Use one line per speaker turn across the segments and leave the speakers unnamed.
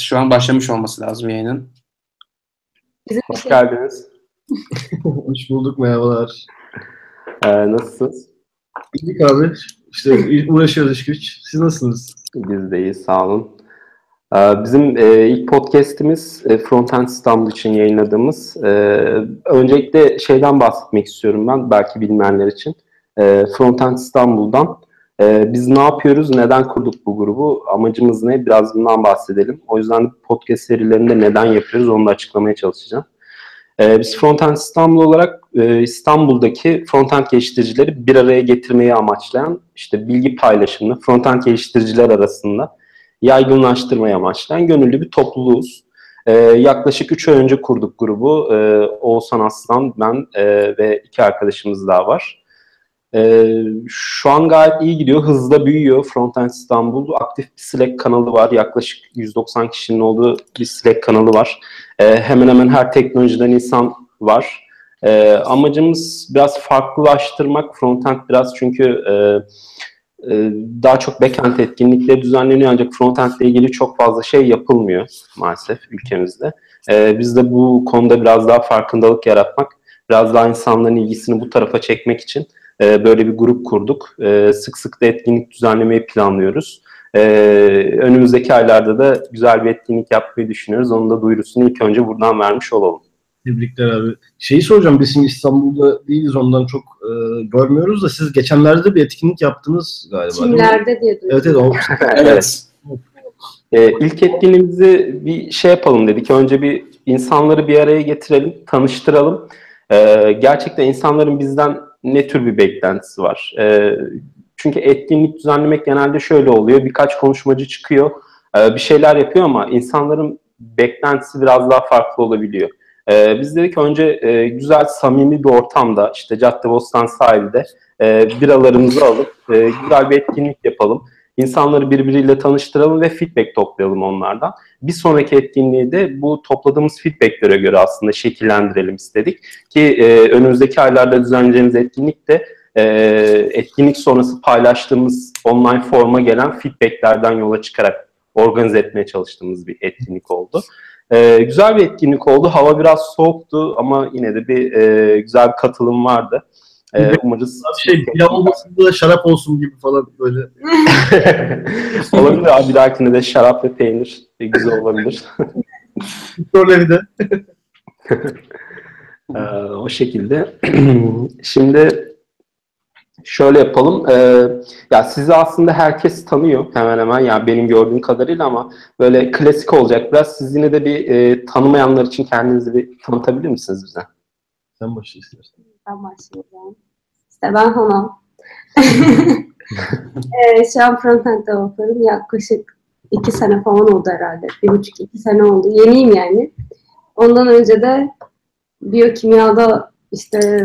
şu an başlamış olması lazım yayının.
Bizim
Hoş
şey-
geldiniz.
Hoş bulduk merhabalar.
Ee, nasılsınız?
İlk abi işte uğraşıyoruz iş güç. Siz nasılsınız?
Biz de iyi, sağ olun. Ee, bizim e, ilk podcast'imiz e, Frontend İstanbul için yayınladığımız. E, öncelikle şeyden bahsetmek istiyorum ben, belki bilmeyenler için. E, Frontend İstanbul'dan e, biz ne yapıyoruz, neden kurduk bu grubu, amacımız ne, biraz bundan bahsedelim. O yüzden podcast serilerinde neden yapıyoruz, onu da açıklamaya çalışacağım. Ee, biz Frontend İstanbul olarak e, İstanbul'daki frontend geliştiricileri bir araya getirmeyi amaçlayan işte bilgi paylaşımını frontend geliştiriciler arasında yaygınlaştırmayı amaçlayan gönüllü bir topluluğuz. Ee, yaklaşık 3 ay önce kurduk grubu. Ee, Oğuzhan Aslan, ben e, ve iki arkadaşımız daha var. Ee, şu an gayet iyi gidiyor, hızla büyüyor Frontend İstanbul. Aktif bir Slack kanalı var, yaklaşık 190 kişinin olduğu bir Slack kanalı var. Ee, hemen hemen her teknolojiden insan var. Ee, amacımız biraz farklılaştırmak. Frontend biraz çünkü e, e, daha çok backend etkinlikleri düzenleniyor ancak frontend ile ilgili çok fazla şey yapılmıyor maalesef ülkemizde. Ee, biz de bu konuda biraz daha farkındalık yaratmak, biraz daha insanların ilgisini bu tarafa çekmek için e, böyle bir grup kurduk. E, sık sık da etkinlik düzenlemeyi planlıyoruz. Ee, önümüzdeki aylarda da güzel bir etkinlik yapmayı düşünüyoruz. Onun da duyurusunu ilk önce buradan vermiş olalım.
Tebrikler abi. Şeyi soracağım biz şimdi İstanbul'da değiliz ondan çok e, görmüyoruz da siz geçenlerde bir etkinlik yaptınız galiba?
Kimlerde diye duydum.
Evet evet. O,
Evet.
Ee, ilk etkinliğimizi bir şey yapalım dedik. Önce bir insanları bir araya getirelim, tanıştıralım. Ee, gerçekten insanların bizden ne tür bir beklentisi var? Ee, çünkü etkinlik düzenlemek genelde şöyle oluyor. Birkaç konuşmacı çıkıyor, e, bir şeyler yapıyor ama insanların beklentisi biraz daha farklı olabiliyor. Ee, biz dedik önce e, güzel, samimi bir ortamda, işte Caddebostan sahilde e, biralarımızı alıp e, güzel bir etkinlik yapalım. İnsanları birbiriyle tanıştıralım ve feedback toplayalım onlardan. Bir sonraki etkinliği de bu topladığımız feedbacklere göre aslında şekillendirelim istedik. Ki e, önümüzdeki aylarda düzenleyeceğimiz etkinlik de e, etkinlik sonrası paylaştığımız online forma gelen feedbacklerden yola çıkarak organize etmeye çalıştığımız bir etkinlik oldu. E, güzel bir etkinlik oldu. Hava biraz soğuktu ama yine de bir e, güzel bir katılım vardı. E, umarız
şey pilav olmasın da şarap olsun gibi falan böyle.
olabilir abi bir dahakine de şarap ve peynir e, güzel olabilir.
Soruları da.
Ee, o şekilde. Şimdi şöyle yapalım. Ee, ya sizi aslında herkes tanıyor hemen hemen yani benim gördüğüm kadarıyla ama böyle klasik olacak biraz. Siz yine de bir e, tanımayanlar için kendinizi bir tanıtabilir misiniz bize?
Sen başla istersen.
Ben başlayacağım. İşte ben Hana. ee, şu an frontend developer'ım. Yaklaşık iki sene falan oldu herhalde. Bir buçuk iki sene oldu. Yeniyim yani. Ondan önce de biyokimyada işte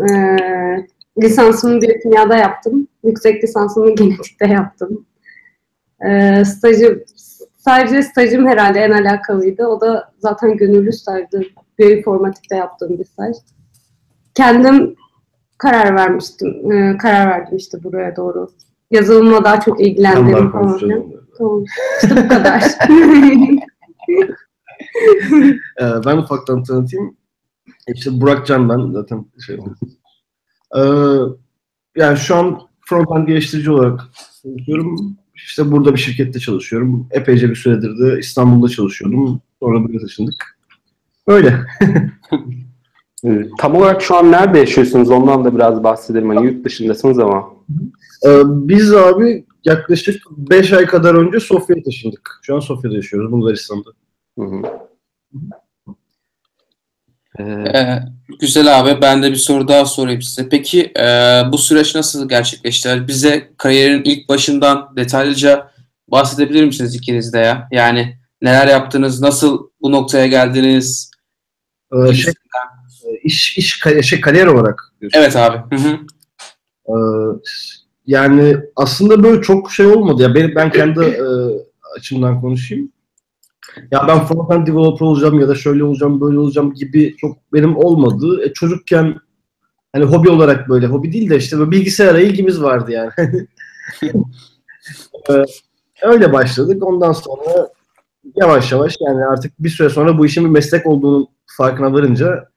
eee lisansımı biyokimyada yaptım. Yüksek lisansımı genetikte yaptım. Eee stajım, sadece stajım herhalde en alakalıydı. O da zaten gönüllü stajdı. Biyoinformatikte yaptığım bir staj. Kendim karar vermiştim. eee, karar verdim işte buraya doğru. Yazılımla daha çok ilgilendiğim
Yanlar
falan. Tamam. İşte bu kadar.
Ee, ben ufaktan tanıtayım. İşte Burak Can ben zaten şey ee, yani şu an frontend geliştirici olarak çalışıyorum. İşte burada bir şirkette çalışıyorum. Epeyce bir süredir de İstanbul'da çalışıyordum. Sonra buraya taşındık. Öyle.
Ee, Tam olarak şu an nerede yaşıyorsunuz? Ondan da biraz bahsedelim. Hani yurt dışındasınız ama.
Ee, biz abi yaklaşık 5 ay kadar önce Sofya'ya taşındık. Şu an Sofya'da yaşıyoruz Bulgaristan'da.
Hı hı. Ee,
Ee, güzel abi. Ben de bir soru daha sorayım size. Peki e, bu süreç nasıl gerçekleşti? Bize kariyerin ilk başından detaylıca bahsedebilir misiniz ikiniz de ya? Yani neler yaptınız? Nasıl bu noktaya geldiniz?
Ee, şey, iş, iş şey, kariyer olarak diyorsun.
Evet abi. Hı hı.
Ee, yani aslında böyle çok şey olmadı ya. Ben, ben kendi e, açımdan konuşayım. Ya ben frontend developer olacağım ya da şöyle olacağım, böyle olacağım gibi çok benim olmadı. E, çocukken hani hobi olarak böyle, hobi değil de işte böyle bilgisayara ilgimiz vardı yani. Ee, öyle başladık. Ondan sonra yavaş yavaş yani artık bir süre sonra bu işin bir meslek olduğunu farkına varınca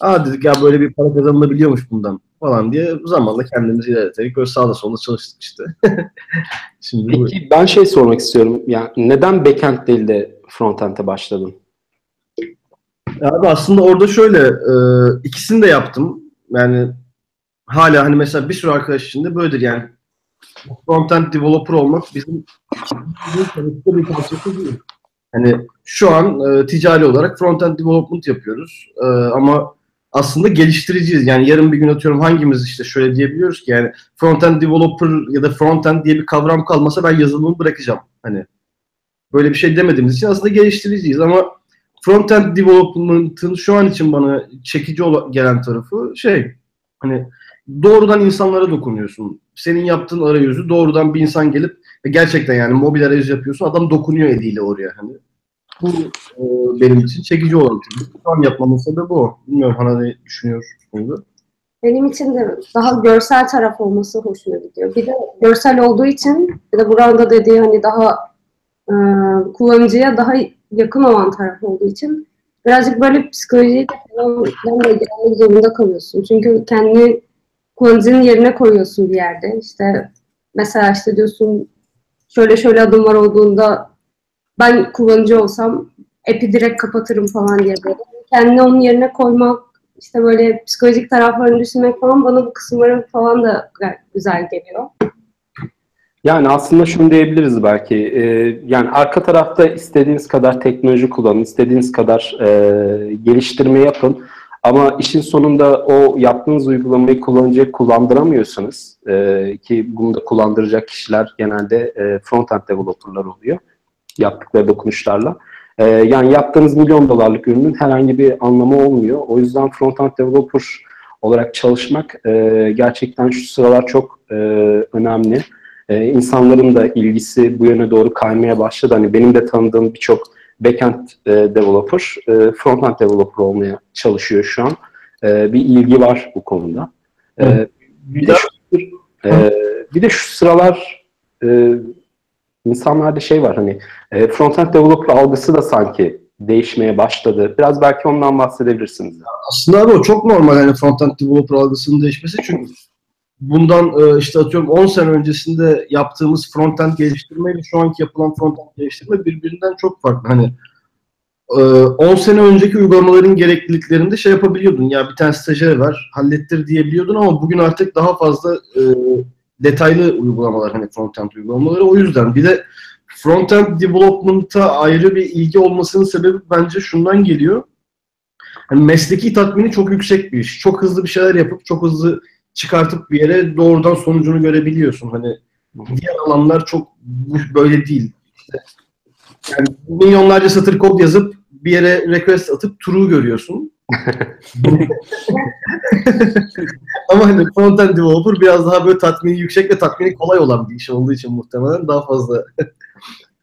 aa dedik ya böyle bir para kazanılabiliyormuş bundan falan diye zamanla kendimizi ilerleterek böyle sağda solda çalıştık işte.
Şimdi Peki bu... ben şey sormak istiyorum. Yani neden backend değil de frontend'e başladın?
Abi aslında orada şöyle e, ikisini de yaptım. Yani hala hani mesela bir sürü arkadaş için de böyledir yani. Frontend developer olmak bizim bir parçası değil. Hani şu an e, ticari olarak frontend development yapıyoruz. E, ama aslında geliştiriciyiz. Yani yarın bir gün atıyorum hangimiz işte şöyle diyebiliyoruz ki yani frontend developer ya da frontend diye bir kavram kalmasa ben yazılımı bırakacağım. Hani böyle bir şey demediğimiz için aslında geliştiriciyiz ama frontend development'ın şu an için bana çekici gelen tarafı şey hani doğrudan insanlara dokunuyorsun. Senin yaptığın arayüzü doğrudan bir insan gelip gerçekten yani mobil arayüz yapıyorsun adam dokunuyor eliyle oraya hani. Bu e, benim için çekici olan şey. Şu an yapmamın sebebi o. Bilmiyorum Hana ne düşünüyor bunu.
Benim için de daha görsel taraf olması hoşuma gidiyor. Bir de görsel olduğu için bir de burada dediği hani daha e, kullanıcıya daha yakın olan taraf olduğu için birazcık böyle psikolojiyle falan da ilgilenmek zorunda kalıyorsun. Çünkü kendi kullanıcının yerine koyuyorsun bir yerde. İşte mesela işte diyorsun şöyle şöyle adımlar olduğunda ben kullanıcı olsam app'i direkt kapatırım falan diye böyle. Kendini onun yerine koymak, işte böyle psikolojik taraflarını düşünmek falan bana bu kısımları falan da güzel geliyor.
Yani aslında şunu diyebiliriz belki. E, yani arka tarafta istediğiniz kadar teknoloji kullanın, istediğiniz kadar e, geliştirme yapın. Ama işin sonunda o yaptığınız uygulamayı kullanıcıya kullandıramıyorsunuz. E, ki bunu da kullandıracak kişiler genelde e, front-end developerlar oluyor. Yaptıkları dokunuşlarla. E, yani yaptığınız milyon dolarlık ürünün herhangi bir anlamı olmuyor. O yüzden front-end developer olarak çalışmak e, gerçekten şu sıralar çok e, önemli e, insanların da ilgisi bu yöne doğru kaymaya başladı. Hani benim de tanıdığım birçok backend e, developer, e, frontend developer olmaya çalışıyor şu an. E, bir ilgi var bu konuda. E, bir, de şu, e, bir de şu sıralar e, insanlarda şey var hani e, frontend developer algısı da sanki değişmeye başladı. Biraz belki ondan bahsedebilirsiniz.
Aslında abi o çok normal hani frontend developer algısının değişmesi çünkü bundan e, işte atıyorum 10 sene öncesinde yaptığımız frontend geliştirme ile şu anki yapılan frontend geliştirme birbirinden çok farklı. Hani 10 e, sene önceki uygulamaların gerekliliklerinde şey yapabiliyordun. Ya bir tane stajyer var, hallettir diyebiliyordun ama bugün artık daha fazla e, detaylı uygulamalar hani frontend uygulamaları. O yüzden bir de frontend development'a ayrı bir ilgi olmasının sebebi bence şundan geliyor. Yani mesleki tatmini çok yüksek bir iş. Çok hızlı bir şeyler yapıp çok hızlı çıkartıp bir yere doğrudan sonucunu görebiliyorsun. Hani diğer alanlar çok böyle değil. yani milyonlarca satır kod yazıp bir yere request atıp true'u görüyorsun. Ama hani frontend developer biraz daha böyle tatmini yüksek ve tatmini kolay olan bir iş olduğu için muhtemelen daha fazla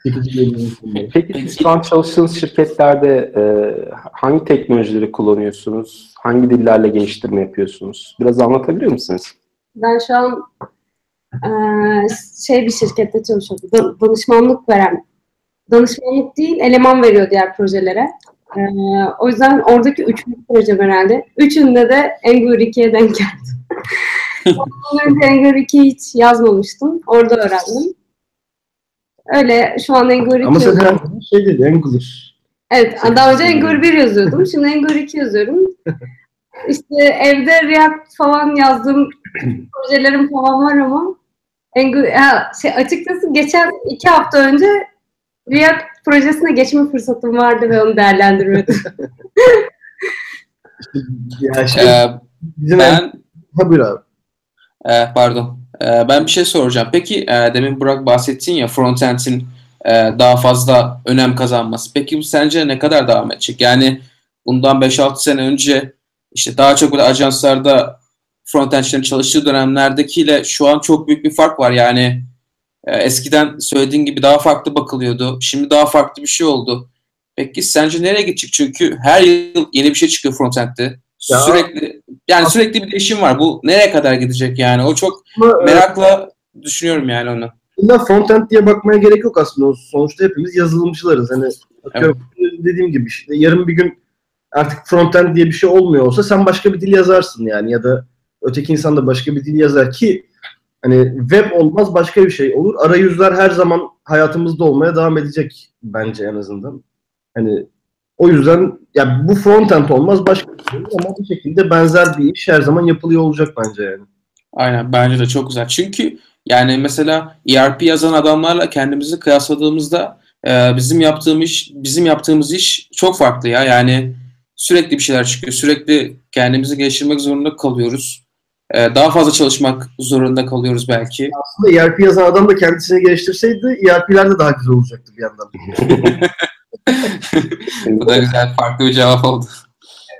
Peki siz şu an çalıştığınız şirketlerde e, hangi teknolojileri kullanıyorsunuz? Hangi dillerle geliştirme yapıyorsunuz? Biraz anlatabilir misiniz?
Ben şu an e, şey bir şirkette çalışıyorum. danışmanlık veren, danışmanlık değil, eleman veriyor diğer projelere. E, o yüzden oradaki üç proje herhalde. Üçünde de Angular 2'ye denk geldim. Angular 2 hiç yazmamıştım. Orada öğrendim. Öyle şu an Angular 2
Ama sen her şey dedi Angular.
Evet, daha önce Angular 1 yazıyordum. Şimdi Angular 2 yazıyorum. İşte evde React falan yazdığım projelerim falan var ama Angular, ha, şey, açıkçası geçen iki hafta önce React projesine geçme fırsatım vardı ve onu değerlendirmedim.
ya şey, ee, ben... Tabii abi. Ee, pardon. Ee, ben bir şey soracağım. Peki e, demin Burak bahsettin ya frontend'in e, daha fazla önem kazanması. Peki bu sence ne kadar devam edecek? Yani bundan 5-6 sene önce işte daha çok böyle ajanslarda frontendçilerin çalıştığı dönemlerdekiyle şu an çok büyük bir fark var. Yani e, eskiden söylediğin gibi daha farklı bakılıyordu. Şimdi daha farklı bir şey oldu. Peki sence nereye gidecek? Çünkü her yıl yeni bir şey çıkıyor frontend'de. Ya, sürekli yani sürekli bir değişim var. Bu nereye kadar gidecek yani? O çok e, merakla düşünüyorum yani onu.
illa frontend diye bakmaya gerek yok aslında. Sonuçta hepimiz yazılımcılarız. Hani evet. dediğim gibi işte yarın bir gün artık frontend diye bir şey olmuyor olsa sen başka bir dil yazarsın yani ya da öteki insan da başka bir dil yazar ki hani web olmaz başka bir şey olur. Arayüzler her zaman hayatımızda olmaya devam edecek bence en azından. Hani o yüzden ya bu frontend olmaz başka bir şey ama bir şekilde benzer bir iş her zaman yapılıyor olacak bence yani.
Aynen bence de çok güzel. Çünkü yani mesela ERP yazan adamlarla kendimizi kıyasladığımızda e, bizim yaptığımız iş bizim yaptığımız iş çok farklı ya. Yani sürekli bir şeyler çıkıyor. Sürekli kendimizi geliştirmek zorunda kalıyoruz. E, daha fazla çalışmak zorunda kalıyoruz belki.
Aslında ERP yazan adam da kendisini geliştirseydi ERP'ler de daha güzel olacaktı bir yandan.
Bu da güzel farklı bir cevap oldu.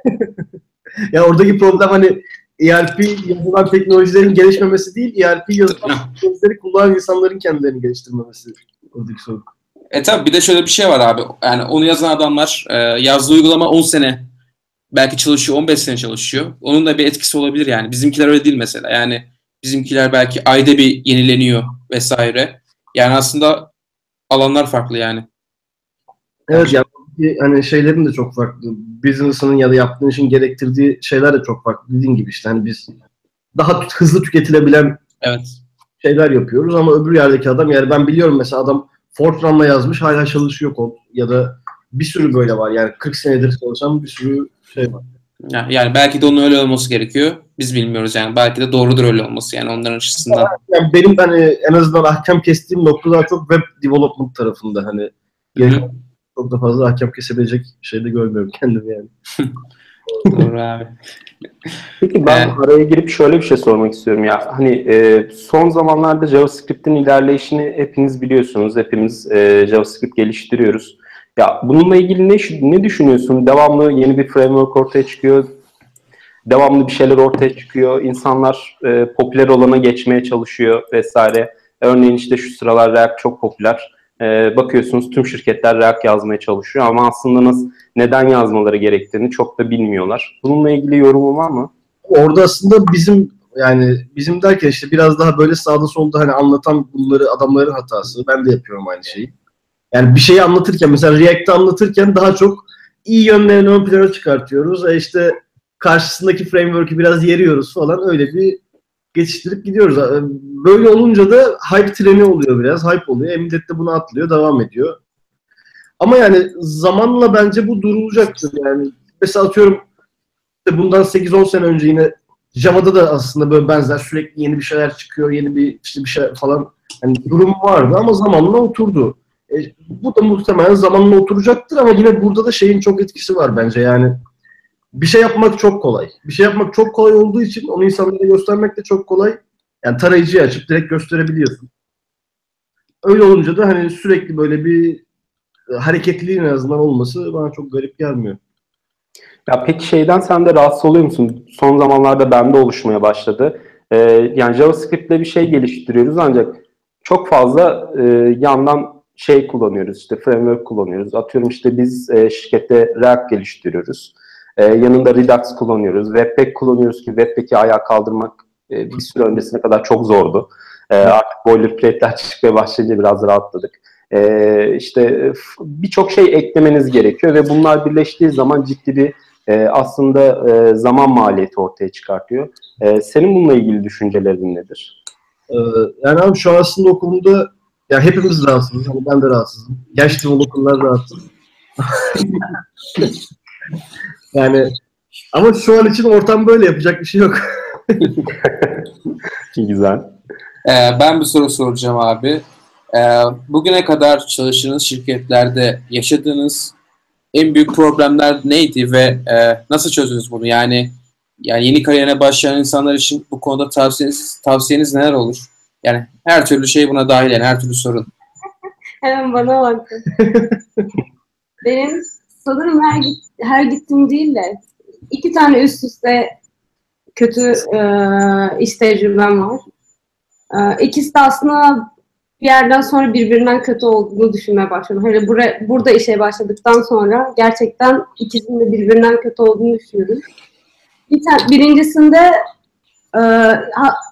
ya oradaki problem hani ERP yazılan teknolojilerin gelişmemesi değil, ERP yazılan teknolojileri kullanan insanların kendilerini geliştirmemesi oradaki sorun.
E tabi bir de şöyle bir şey var abi. Yani onu yazan adamlar e, yazdığı uygulama 10 sene belki çalışıyor, 15 sene çalışıyor. Onun da bir etkisi olabilir yani. Bizimkiler öyle değil mesela. Yani bizimkiler belki ayda bir yenileniyor vesaire. Yani aslında alanlar farklı yani.
Evet yani hani şeylerin de çok farklı. Business'ının ya da yaptığın işin gerektirdiği şeyler de çok farklı. Dediğin gibi işte hani biz daha hızlı tüketilebilen
evet.
şeyler yapıyoruz ama öbür yerdeki adam yani ben biliyorum mesela adam Fortran'la yazmış hala çalışıyor kod ya da bir sürü böyle var yani 40 senedir çalışan bir sürü şey var.
Yani belki de onun öyle olması gerekiyor. Biz bilmiyoruz yani. Belki de doğrudur öyle olması yani onların açısından.
Yani benim hani en azından ahkam kestiğim noktalar çok web development tarafında hani. Yani çok da fazla ahkam kesebilecek şey de görmüyorum kendimi yani.
Doğru abi.
Peki ben evet. araya girip şöyle bir şey sormak istiyorum ya. Hani e, son zamanlarda JavaScript'in ilerleyişini hepiniz biliyorsunuz. Hepimiz e, JavaScript geliştiriyoruz. Ya bununla ilgili ne ne düşünüyorsun? Devamlı yeni bir framework ortaya çıkıyor. Devamlı bir şeyler ortaya çıkıyor. İnsanlar e, popüler olana geçmeye çalışıyor vesaire. Örneğin işte şu sıralar React çok popüler. E, bakıyorsunuz tüm şirketler React yazmaya çalışıyor ama aslında nasıl neden yazmaları gerektiğini çok da bilmiyorlar. Bununla ilgili yorumun var mı?
Orada aslında bizim yani bizim derken işte biraz daha böyle sağda solda hani anlatan bunları adamların hatası. Ben de yapıyorum aynı şeyi. Yani bir şeyi anlatırken mesela React'ı anlatırken daha çok iyi yönlerini ön plana çıkartıyoruz. E işte karşısındaki framework'ü biraz yeriyoruz falan öyle bir geçiştirip gidiyoruz. E, böyle olunca da hype treni oluyor biraz. Hype oluyor. E millet de bunu atlıyor, devam ediyor. Ama yani zamanla bence bu durulacaktır. Yani mesela atıyorum bundan 8-10 sene önce yine Java'da da aslında böyle benzer sürekli yeni bir şeyler çıkıyor, yeni bir işte bir şey falan hani durum vardı ama zamanla oturdu. E, bu da muhtemelen zamanla oturacaktır ama yine burada da şeyin çok etkisi var bence yani. Bir şey yapmak çok kolay. Bir şey yapmak çok kolay olduğu için onu insanlara göstermek de çok kolay. Yani tarayıcıyı açıp direkt gösterebiliyorsun. Öyle olunca da hani sürekli böyle bir e, hareketliliğin en azından olması bana çok garip gelmiyor.
Ya peki şeyden sen de rahatsız oluyor musun? Son zamanlarda bende oluşmaya başladı. Ee, yani JavaScript'te bir şey geliştiriyoruz ancak çok fazla e, yandan şey kullanıyoruz işte framework kullanıyoruz. Atıyorum işte biz e, şirkette React geliştiriyoruz. E, yanında Redux kullanıyoruz. Webpack kullanıyoruz ki Webpack'i ayağa kaldırmak e, bir süre öncesine kadar çok zordu. E, artık boilerplate'ler çıkmaya başlayınca biraz rahatladık. E, işte birçok şey eklemeniz gerekiyor ve bunlar birleştiği zaman ciddi bir e, aslında e, zaman maliyeti ortaya çıkartıyor. E, senin bununla ilgili düşüncelerin nedir?
Ee, yani abi şu aslında okulunda ya hepimiz rahatsızız. Hani ben de rahatsızım. Genç developerlar rahatsız. yani ama şu an için ortam böyle yapacak bir şey yok.
Güzel.
Ee, ben bir soru soracağım abi. Ee, bugüne kadar çalıştığınız şirketlerde yaşadığınız en büyük problemler neydi ve e, nasıl çözdünüz bunu? Yani yani yeni kariyerine başlayan insanlar için bu konuda tavsiyeniz tavsiyeniz neler olur? Yani her türlü şey buna dahil yani her türlü sorun.
Hemen bana bak. Benim sanırım her, her gittim değil de iki tane üst üste kötü e, iş tecrübem var. E, ikisi de aslında bir yerden sonra birbirinden kötü olduğunu düşünmeye başladım. Hani buraya, burada işe başladıktan sonra gerçekten ikisinin de birbirinden kötü olduğunu düşünüyorum. Bir birincisinde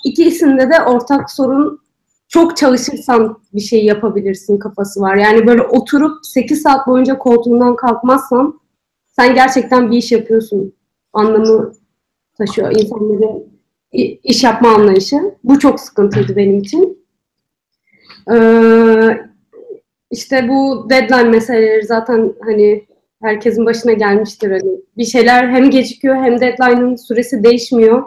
ikisinde de ortak sorun çok çalışırsan bir şey yapabilirsin kafası var. Yani böyle oturup 8 saat boyunca koltuğundan kalkmazsan sen gerçekten bir iş yapıyorsun anlamı taşıyor insanların iş yapma anlayışı. Bu çok sıkıntıydı benim için. Ee, işte bu deadline meseleleri zaten hani herkesin başına gelmiştir. Hani bir şeyler hem gecikiyor hem deadline'ın süresi değişmiyor.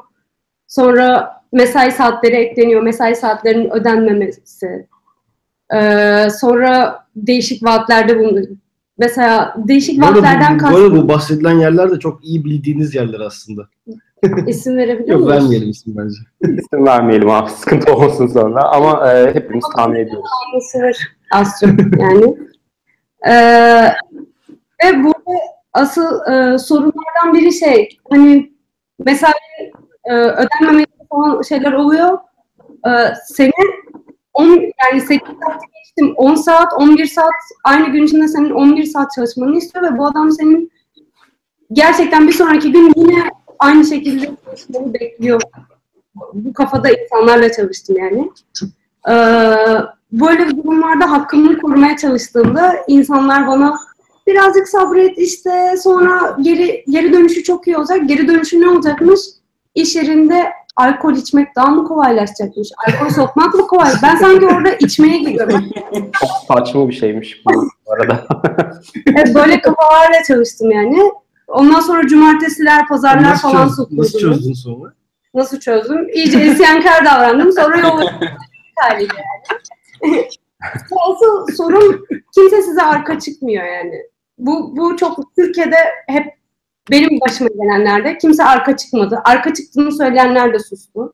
Sonra mesai saatleri ekleniyor. Mesai saatlerinin ödenmemesi. Ee, sonra değişik vaatlerde bulunuyor. Mesela değişik vaatlerden
bu, bu arada
kastım
bu bahsedilen yerler de çok iyi bildiğiniz yerler aslında.
isim verebiliyor
Yok
muyuz?
vermeyelim isim bence.
İsim vermeyelim abi sıkıntı olmasın sonra ama e, hepimiz tahmin ediyoruz.
Az çok yani. Ee, ve burada asıl e, sorunlardan biri şey hani mesela e, ödenmemesi falan şeyler oluyor. E, senin 10 yani 8 saat geçtim 10 saat 11 saat aynı gün içinde senin 11 saat çalışmanı istiyor ve bu adam senin gerçekten bir sonraki gün yine aynı şekilde çalışmanı bekliyor. Bu kafada insanlarla çalıştım yani. Ee, böyle durumlarda hakkımı korumaya çalıştığımda insanlar bana birazcık sabret işte sonra geri geri dönüşü çok iyi olacak. Geri dönüşü ne olacakmış? İş yerinde alkol içmek daha mı kolaylaşacakmış? Alkol sokmak mı kolay? Ben sanki orada içmeye gidiyorum.
Çok saçma bir şeymiş bu, bu arada.
Evet, böyle kafalarla çalıştım yani. Ondan sonra cumartesiler, pazarlar
Nasıl,
falan
çöz,
sokuyordum.
nasıl çözdün sonra?
Nasıl çözdüm? İyice isyankar davrandım. Sonra yolladım haliyle yani. Asıl sorun kimse size arka çıkmıyor yani. Bu, bu çok Türkiye'de hep benim başıma gelenlerde kimse arka çıkmadı. Arka çıktığını söyleyenler de sustu.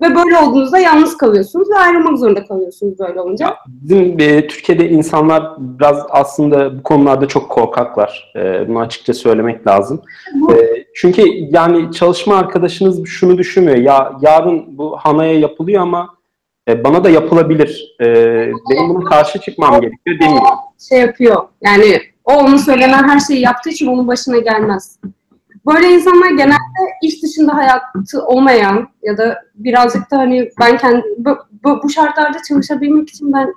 Ve böyle olduğunuzda yalnız kalıyorsunuz ve ayrılmak zorunda kalıyorsunuz böyle olunca.
Bizim e, Türkiye'de insanlar biraz aslında bu konularda çok korkaklar. E, bunu açıkça söylemek lazım.
Bu-
E, çünkü yani çalışma arkadaşınız şunu düşünmüyor. Ya yarın bu hanaya yapılıyor ama e, bana da yapılabilir. E, benim buna karşı çıkmam gerekiyor demiyor.
şey yapıyor. Yani o onun söylenen her şeyi yaptığı için onun başına gelmez. Böyle insanlar genelde iş dışında hayatı olmayan ya da birazcık da hani ben kendi bu, bu, bu şartlarda çalışabilmek için ben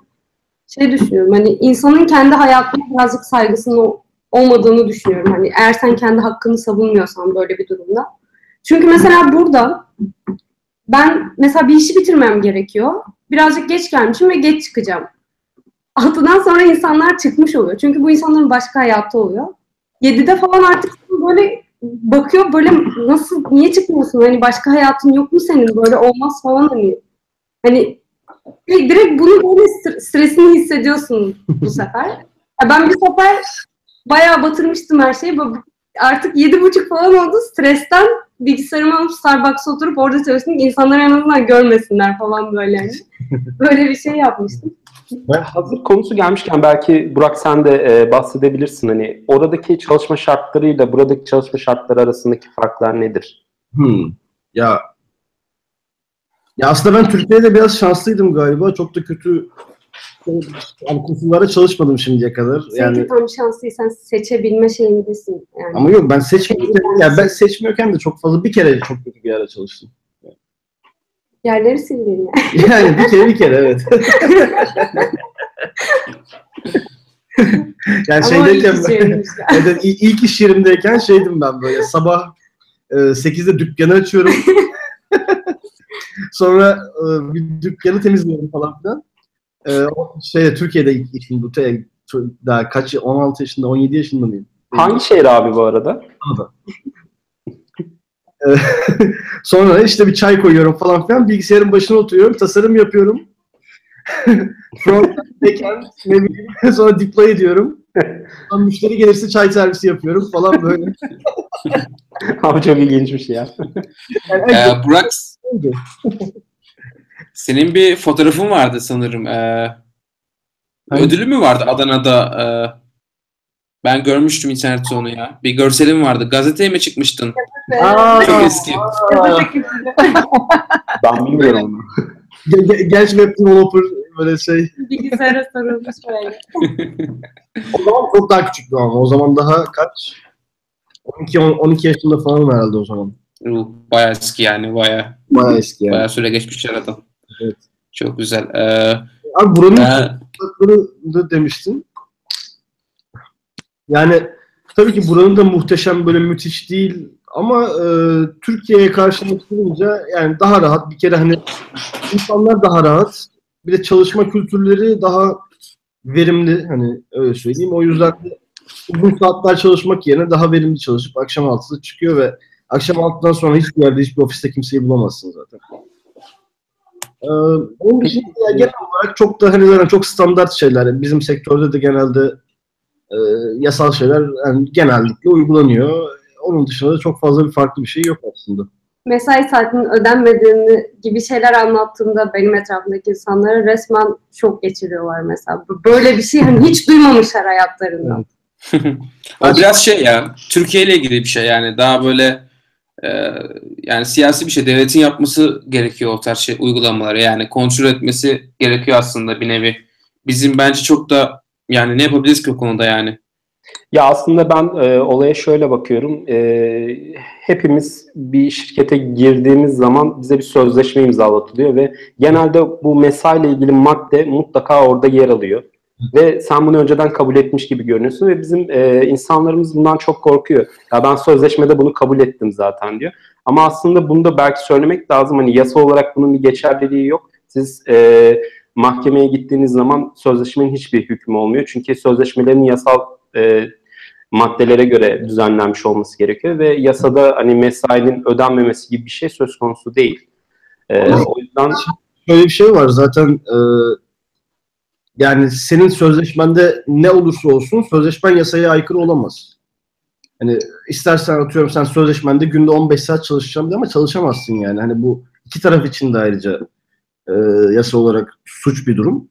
şey düşünüyorum. Hani insanın kendi hayatına birazcık saygısının olmadığını düşünüyorum. Hani eğer sen kendi hakkını savunmuyorsan böyle bir durumda. Çünkü mesela burada ben mesela bir işi bitirmem gerekiyor. Birazcık geç gelmişim ve geç çıkacağım. Altıdan sonra insanlar çıkmış oluyor. Çünkü bu insanların başka hayatı oluyor. Yedide falan artık böyle bakıyor böyle nasıl niye çıkmıyorsun? Hani başka hayatın yok mu senin? Böyle olmaz falan hani. Hani direkt bunu böyle stre- stresini hissediyorsun bu sefer. Ben bir sefer bayağı batırmıştım her şeyi. Artık yedi buçuk falan oldu. Stresten bilgisayarımı alıp Starbucks'a oturup orada çalıştım. İnsanlar en azından görmesinler falan böyle. hani. Böyle bir şey yapmıştım.
Hazır konusu gelmişken belki Burak sen de e, bahsedebilirsin. Hani oradaki çalışma şartlarıyla buradaki çalışma şartları arasındaki farklar nedir?
Hmm. Ya ya aslında ben Türkiye'de biraz şanslıydım galiba. Çok da kötü yani koşullarda çalışmadım şimdiye kadar.
Yani,
Yani
tam şanslıysan seçebilme şeyindesin. Yani.
ama yok ben seçmiyorken ya ben seçmiyorken de çok fazla bir kere çok kötü bir yere çalıştım.
Yerleri sildin ya.
Yani bir kere bir kere evet. yani şeydeyken ben, evet, ilk, ilk iş yerimdeyken şeydim ben böyle sabah e, 8'de dükkanı açıyorum. Sonra e, bir dükkanı temizliyorum falan filan. E, o şey Türkiye'de ilk işim bu te, daha kaç 16 yaşında 17 yaşında mıyım?
Hangi şehir abi bu arada?
E, Sonra işte bir çay koyuyorum falan filan. Bilgisayarın başına oturuyorum. Tasarım yapıyorum. Front, backend, ne bileyim. Sonra deploy ediyorum. Sonra müşteri gelirse çay servisi yapıyorum falan böyle.
Abi çok ilginçmiş ya.
Yani
Ee, Burak
oldu.
Senin bir fotoğrafın vardı sanırım. Ee, ödülü mü vardı Adana'da? Ee, ben görmüştüm internette onu ya. Bir görselim vardı. Gazeteye mi çıkmıştın?
Aa,
Çok eski.
Ben bilmiyorum onu.
Ge- ge- genç web developer böyle şey.
Bilgisayara sarılmış böyle.
O zaman çok daha küçüktü ama. O zaman daha kaç? 12 on- 12 yaşında falan herhalde o zaman.
Bayağı eski yani. Bayağı,
Bayağı eski yani.
bayağı süre geçmiş aradan.
Evet.
Çok güzel. Ee,
Abi buranın
e,
fırsatları da demiştin. Yani tabii ki buranın da muhteşem böyle müthiş değil ama e, Türkiye'ye karşılaştırınca yani daha rahat bir kere hani insanlar daha rahat bir de çalışma kültürleri daha verimli hani öyle söyleyeyim. O yüzden de uzun saatler çalışmak yerine daha verimli çalışıp akşam 6'da çıkıyor ve akşam 6'dan sonra hiçbir yerde hiçbir ofiste kimseyi bulamazsın zaten. Ee, onun dışında ya genel olarak çok da hani zaten çok standart şeyler. Yani Bizim sektörde de genelde e, yasal şeyler yani genellikle uygulanıyor. Onun dışında da çok fazla bir farklı bir şey yok aslında.
Mesai saatinin ödenmediğini gibi şeyler anlattığımda benim etrafımdaki insanlara resmen şok geçiriyorlar mesela. Böyle bir şey hani hiç duymamışlar hayatlarında.
o biraz şey ya, Türkiye ile ilgili bir şey yani daha böyle yani siyasi bir şey. Devletin yapması gerekiyor o tarz şey uygulamaları yani kontrol etmesi gerekiyor aslında bir nevi. Bizim bence çok da yani ne yapabiliriz ki o konuda yani?
Ya aslında ben e, olaya şöyle bakıyorum. E, hepimiz bir şirkete girdiğimiz zaman bize bir sözleşme imzalatılıyor ve genelde bu mesaiyle ilgili madde mutlaka orada yer alıyor. Ve sen bunu önceden kabul etmiş gibi görünüyorsun ve bizim e, insanlarımız bundan çok korkuyor. Ya ben sözleşmede bunu kabul ettim zaten diyor. Ama aslında bunu da belki söylemek lazım. Hani yasa olarak bunun bir geçerliliği yok. Siz e, mahkemeye gittiğiniz zaman sözleşmenin hiçbir hükmü olmuyor. Çünkü sözleşmelerin yasal e, maddelere göre düzenlenmiş olması gerekiyor ve yasada hani mesainin ödenmemesi gibi bir şey söz konusu değil. E, o yüzden
Şöyle bir şey var zaten e, yani senin sözleşmende ne olursa olsun sözleşmen yasaya aykırı olamaz. Hani istersen atıyorum sen sözleşmende günde 15 saat çalışacağım diye ama çalışamazsın yani. Hani bu iki taraf için de ayrıca e, yasa olarak suç bir durum.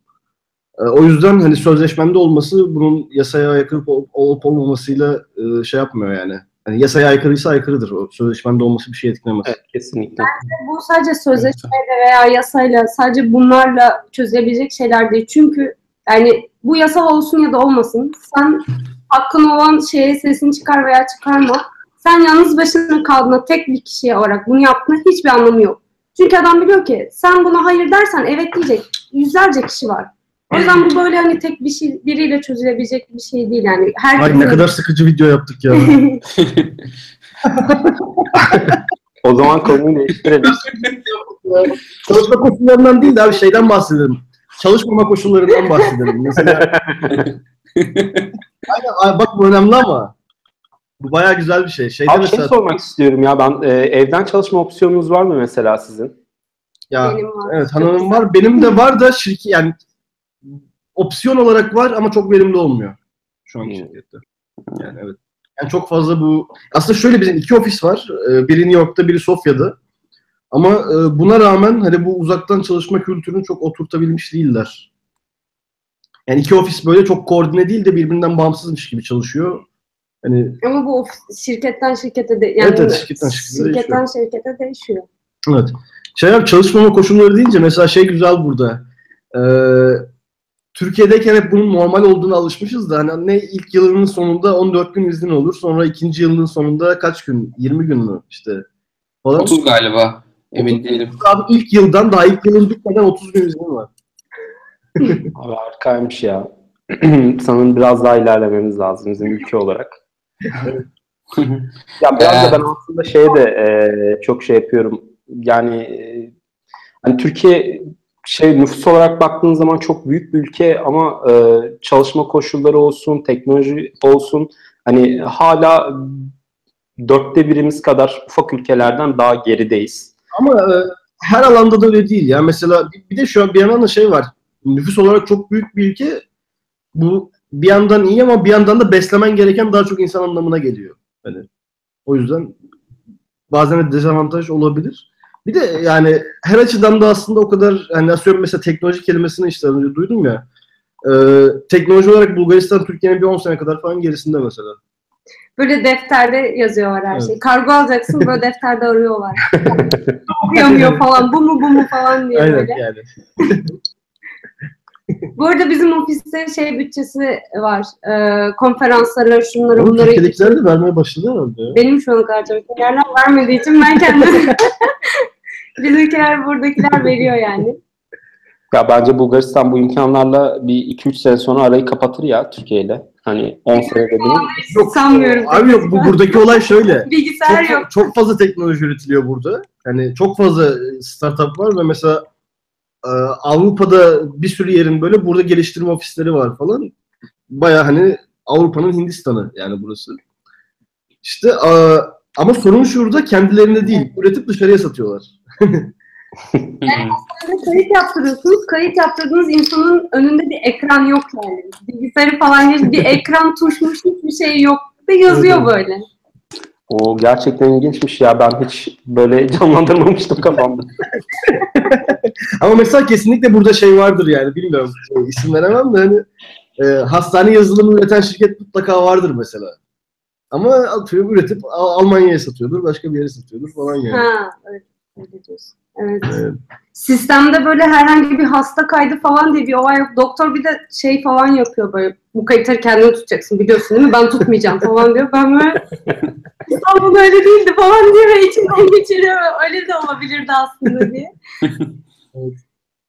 E, o yüzden hani sözleşmende olması bunun yasaya aykırı ol- olup olmamasıyla e, şey yapmıyor yani. Hani yasaya aykırıysa aykırıdır. O sözleşmende olması bir şey etkilemez.
evet, kesinlikle.
Bu sadece sözleşmeyle veya yasayla sadece bunlarla çözülebilecek şeyler değil. Çünkü yani bu yasal olsun ya da olmasın sen hakkın olan şeye sesini çıkar veya çıkarma. Sen yalnız başına kaldığında tek bir kişiye olarak bunu yaptığında hiçbir anlamı yok. Çünkü adam biliyor ki sen buna hayır dersen evet diyecek yüzlerce kişi var. O yüzden bu böyle hani tek bir şey biriyle çözülebilecek bir şey değil yani. Herkesin...
Ay ne kadar sıkıcı video yaptık ya.
O zaman konuyu değiştirelim.
Çalışma koşullarından değil de abi şeyden bahsedelim. Çalışmama koşullarından bahsedelim. Mesela aynen, ay, bak bu önemli ama bu bayağı güzel bir şey. Şeyde
Abi şey
mesela
sormak istiyorum ya ben e, evden çalışma opsiyonunuz var mı mesela sizin?
ya
Benim var.
evet
güzel.
var. Benim de var da şirket yani opsiyon olarak var ama çok verimli olmuyor şu anki
Hmm.
şirkette. Yani evet. Yani çok fazla bu aslında şöyle bizim iki ofis var. Ee, Biri New York'ta, biri Sofya'da. Ama e, buna rağmen hani bu uzaktan çalışma kültürünü çok oturtabilmiş değiller. Yani iki ofis böyle çok koordine değil de birbirinden bağımsızmış gibi çalışıyor. Hani
Ama bu ofis- şirketten şirkete de yani
Evet, evet, şirketten şirkete
şirketten şirkete değişiyor.
Evet. Şey yap, çalışmama koşulları deyince mesela şey güzel burada. Ee, Türkiye'deyken hep bunun normal olduğunu alışmışız da hani ne ilk yılının sonunda 14 gün iznin olur sonra ikinci yılının sonunda kaç gün? 20 gün mü işte falan.
30 galiba. Emin değilim.
Abi ilk yıldan daha ilk yılın bitmeden 30 gün iznin var.
Abi harikaymış ya. Sanırım biraz daha ilerlememiz lazım bizim ülke olarak. ya biraz da ben aslında şeye de e, çok şey yapıyorum. Yani e, hani Türkiye şey nüfus olarak baktığın zaman çok büyük bir ülke ama e, çalışma koşulları olsun, teknoloji olsun hani hala dörtte birimiz kadar ufak ülkelerden daha gerideyiz.
Ama e, her alanda da öyle değil ya. Mesela bir de şu an bir yandan da şey var. Nüfus olarak çok büyük bir ülke. Bu bir yandan iyi ama bir yandan da beslemen gereken daha çok insan anlamına geliyor. Hani o yüzden bazen de dezavantaj olabilir. Bir de yani her açıdan da aslında o kadar hani atıyorum mesela teknoloji kelimesini işte az önce duydum ya. e, teknoloji olarak Bulgaristan Türkiye'nin bir 10 sene kadar falan gerisinde mesela.
Böyle defterde yazıyorlar her
Evet.
şeyi. Kargo alacaksın böyle defterde arıyorlar. Okuyamıyor falan. Bu mu bu mu falan diye
Aynen
böyle.
yani.
Bu arada bizim ofiste şey bütçesi var. Ee, konferanslara, şunlara, bunlara.
Türkiye'dekiler de vermeye başladı herhalde ya.
Benim şu ana kadar Türkiye'lerden vermediği için ben kendim bizimkiler buradakiler veriyor yani.
Ya bence Bulgaristan bu imkanlarla bir 2-3 sene sonra arayı kapatır ya Türkiye ile. Hani 10 senede bir.
Yok,
Sanmıyorum.
Abi yok bu buradaki olay şöyle.
Bilgisayar
çok,
yok.
çok fazla teknoloji üretiliyor burada. Yani çok fazla startup var ve mesela e, Avrupa'da bir sürü yerin böyle burada geliştirme ofisleri var falan. Baya hani Avrupa'nın Hindistan'ı yani burası. İşte e, ama sorun şurada kendilerine değil. Üretip dışarıya satıyorlar.
Kayıt yaptırıyorsunuz. Kayıt yaptırdığınız insanın önünde bir ekran yok yani. Bilgisayarı falan değil, bir ekran tuşmuş hiçbir şey yok. Ve yazıyor
Evet,
böyle.
O gerçekten ilginçmiş ya. Ben hiç böyle canlandırmamıştım kafamda.
Ama mesela kesinlikle burada şey vardır yani bilmiyorum e, isim veremem de hani e, hastane yazılımı üreten şirket mutlaka vardır mesela. Ama atıyorum üretip Al- Almanya'ya satıyordur, başka bir yere satıyordur falan yani.
Ha, öyle, öyle diyorsun. Evet.
Evet.
Sistemde böyle herhangi bir hasta kaydı falan diye bir olay yok. Doktor bir de şey falan yapıyor böyle. Bu kayıtları kendin tutacaksın biliyorsun değil mi? Ben tutmayacağım falan diyor. Ben böyle İstanbul öyle değildi falan diye ve içimden geçiriyor. Öyle de olabilirdi aslında diye.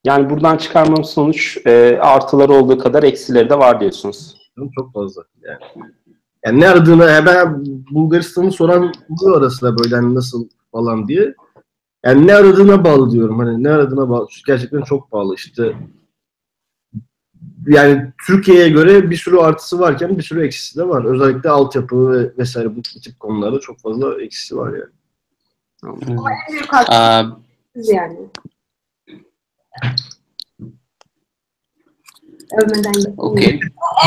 Yani buradan çıkarmamız sonuç e, artıları olduğu kadar eksileri de var diyorsunuz.
Çok fazla yani. Yani ne aradığını, ben Bulgaristan'ı soran oluyor arasında böyle hani nasıl falan diye. Yani ne aradığına bağlı diyorum. Hani ne aradığına bağlı. Gerçekten çok bağlı işte. Yani Türkiye'ye göre bir sürü artısı varken bir sürü eksisi de var. Özellikle altyapı ve vesaire bu tip konularda çok fazla eksisi var yani.
Hmm.
En büyük yani. Övmeden.
Okey.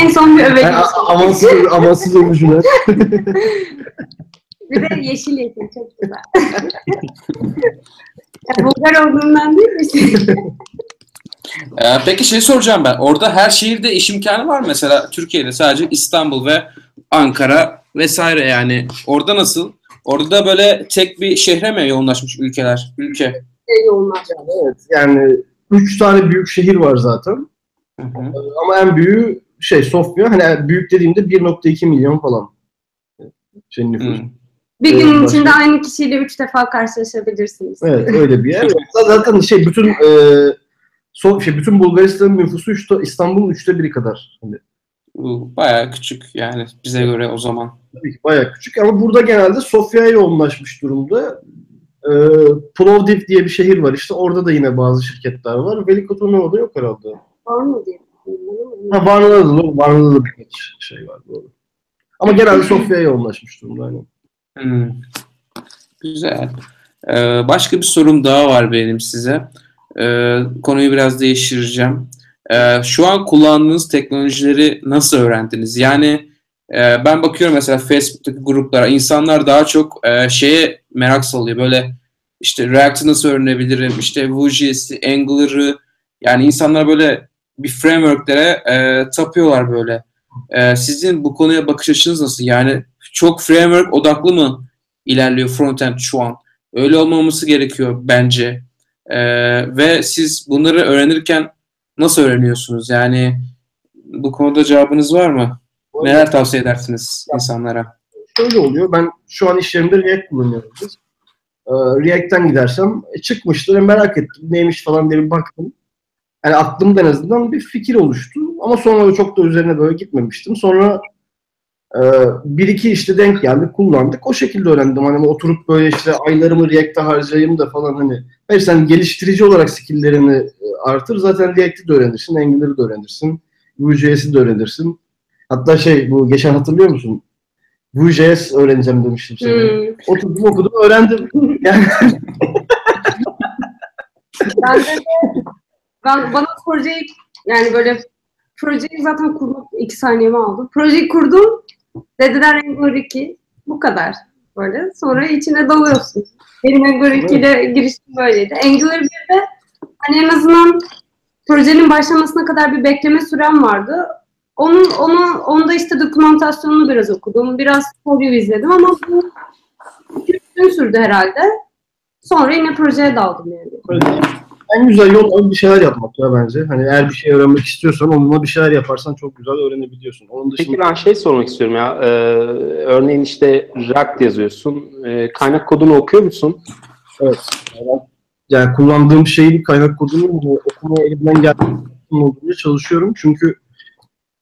En son bir övelim.
Amansız, amansız övücüler.
Bir de yeşil yeşil çok güzel. ya, Bulgar olduğundan değil mi?
Ee, peki şey soracağım ben. Orada her şehirde iş imkanı var mı? Mesela Türkiye'de sadece İstanbul ve Ankara vesaire yani. Orada nasıl? Orada böyle tek bir şehre mi yoğunlaşmış ülkeler? Ülke.
yoğunlar.
evet yani üç tane büyük şehir var zaten.
Hı hı.
Ama en büyüğü şey Sofya. Hani büyük dediğimde 1.2 milyon falan. Şey nüfus.
Hı.
Bir günün
başka-
içinde aynı kişiyle üç defa karşılaşabilirsiniz.
Evet öyle bir yer. Zaten şey bütün e, so, şey bütün Bulgaristan'ın nüfusu üçte, İstanbul'un üçte biri kadar. Hani,
Bayağı küçük yani bize göre o zaman.
tabii ki bayağı küçük ama burada genelde Sofya'ya yoğunlaşmış durumda. E, Plovdiv diye bir şehir var işte. Orada da yine bazı şirketler var. Velikotonova'da yok herhalde.
Var mı diye.
Ha Varna'da da, Varna'da da birkaç şey var doğru. Ama genelde Sofya'ya yoğunlaşmış durumda. Aynen.
Hmm. Güzel. Ee, başka bir sorum daha var benim size. Ee, konuyu biraz değiştireceğim. Ee, şu an kullandığınız teknolojileri nasıl öğrendiniz? Yani e, ben bakıyorum mesela Facebook'taki gruplara insanlar daha çok e, şeye merak salıyor. Böyle işte React'ı nasıl öğrenebilirim? İşte Vue.js'i, Angular'ı yani insanlar böyle bir framework'lere e, tapıyorlar böyle. E, sizin bu konuya bakış açınız nasıl? Yani çok framework odaklı mı ilerliyor frontend şu an? Öyle olmaması gerekiyor bence. E, ve siz bunları öğrenirken nasıl öğreniyorsunuz? Yani bu konuda cevabınız var mı? Neler tavsiye edersiniz insanlara?
şöyle oluyor. Ben şu an iş yerimde React kullanıyorum. Ee, React'ten gidersem e, çıkmıştır. Merak ettim. Neymiş falan diye bir baktım. Yani aklımda en azından bir fikir oluştu. Ama sonra çok da üzerine böyle gitmemiştim. Sonra e, bir iki işte denk geldi, kullandık. O şekilde öğrendim. Hani oturup böyle işte aylarımı React'ta harcayayım da falan hani. Hayır sen geliştirici olarak skill'lerini e, artır. Zaten React'i de öğrenirsin, Angular'ı da öğrenirsin. Vue.js'i de öğrenirsin. Hatta şey bu geçen hatırlıyor musun? Vue.js öğreneceğim demiştim sana.
Hmm.
Oturdum okudum öğrendim. Yani
Ben de ben, bana projeyi yani böyle projeyi zaten kurmak iki saniyemi aldı. Projeyi kurdum. Dediler Angular 2. Bu kadar. Böyle. Sonra içine dalıyorsun. Benim 2 ile girişim böyleydi. Angular 1'de hani en azından projenin başlamasına kadar bir bekleme sürem vardı. Onun, onu, onda işte dokümantasyonunu biraz okudum. Biraz story izledim ama bu iki gün sürdü herhalde. Sonra yine projeye daldım yani.
En güzel yol bir şeyler yapmak ya bence. Hani eğer bir şey öğrenmek istiyorsan onunla bir şeyler yaparsan çok güzel öğrenebiliyorsun. Onun dışında
Peki ben şey sormak istiyorum ya. Ee, örneğin işte React yazıyorsun. Ee, kaynak kodunu okuyor musun?
Evet. yani kullandığım şeyin kaynak kodunu okumaya elimden geldiği olduğunca çalışıyorum. Çünkü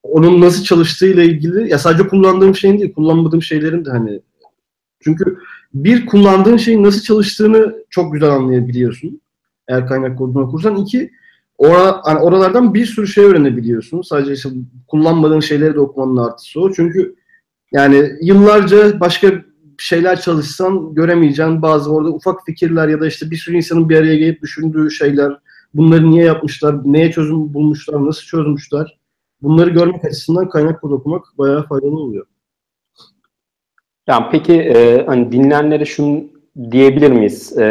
onun nasıl çalıştığıyla ilgili ya sadece kullandığım şeyin değil, kullanmadığım şeylerin de hani çünkü bir kullandığın şeyin nasıl çalıştığını çok güzel anlayabiliyorsun. Eğer kaynak kodunu okursan. iki ora, hani oralardan bir sürü şey öğrenebiliyorsun. Sadece işte kullanmadığın şeyleri de okumanın artısı o. Çünkü yani yıllarca başka şeyler çalışsan göremeyeceğin bazı orada ufak fikirler ya da işte bir sürü insanın bir araya gelip düşündüğü şeyler, bunları niye yapmışlar, neye çözüm bulmuşlar, nasıl çözmüşler. Bunları görmek açısından kaynak kod okumak bayağı faydalı oluyor.
Yani peki e, hani dinleyenlere şunu diyebilir miyiz? E,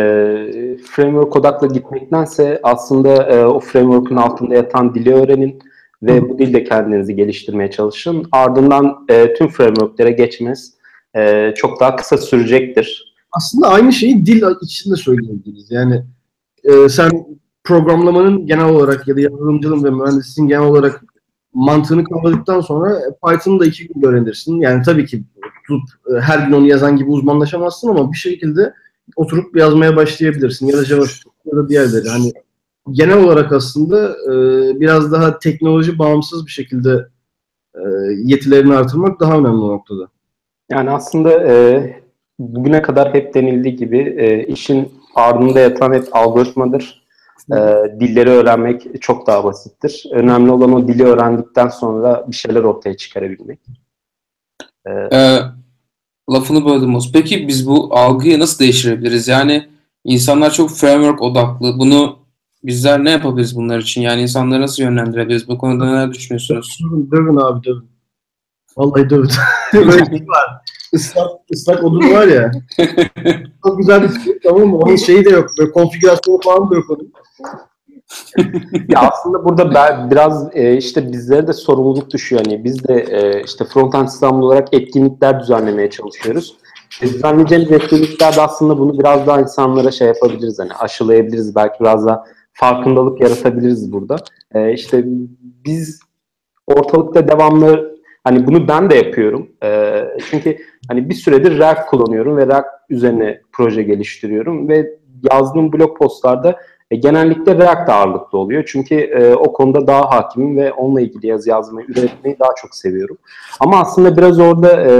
framework odaklı gitmektense aslında e, o framework'un altında yatan dili öğrenin ve bu dilde kendinizi geliştirmeye çalışın. Ardından e, tüm framework'lere geçmez e, çok daha kısa sürecektir.
Aslında aynı şeyi dil içinde söyleyebiliriz. Yani e, sen programlamanın genel olarak ya da yazılımcılığın ve mühendisliğin genel olarak mantığını kavradıktan sonra Python'ı da iki gün öğrenirsin. Yani tabii ki tutup e, her gün onu yazan gibi uzmanlaşamazsın ama bir şekilde oturup yazmaya başlayabilirsin. Ya da JavaScript ya da diğerleri. Hani genel olarak aslında e, biraz daha teknoloji bağımsız bir şekilde e, yetilerini artırmak daha önemli noktada.
Yani aslında e, bugüne kadar hep denildiği gibi e, işin ardında yatan hep algoritmadır. E, dilleri öğrenmek çok daha basittir. Önemli olan o dili öğrendikten sonra bir şeyler ortaya çıkarabilmek.
E, ee, lafını böldüm Oz. Peki biz bu algıyı nasıl değiştirebiliriz? Yani insanlar çok framework odaklı. Bunu bizler ne yapabiliriz bunlar için? Yani insanları nasıl yönlendirebiliriz? Bu konuda neler düşünüyorsunuz?
Dövün, dövün abi dövün. Vallahi dövün. Böyle bir şey var. Islak, ıslak odun var ya. çok güzel bir şey tamam mı? Onun şeyi de yok. Böyle konfigürasyonu falan da yok onun.
ya aslında burada ben biraz e, işte bizlere de sorumluluk düşüyor. Hani biz de e, işte frontend İstanbul olarak etkinlikler düzenlemeye çalışıyoruz. Düzenleyeceğimiz etkinliklerde aslında bunu biraz daha insanlara şey yapabiliriz. Hani aşılayabiliriz. Belki biraz daha farkındalık yaratabiliriz burada. E, işte biz ortalıkta devamlı Hani bunu ben de yapıyorum. E, çünkü hani bir süredir React kullanıyorum ve React üzerine proje geliştiriyorum ve yazdığım blog postlarda e, genellikle React ağırlıklı oluyor. Çünkü e, o konuda daha hakimim ve onunla ilgili yazı yazmayı, üretmeyi daha çok seviyorum. Ama aslında biraz orada e,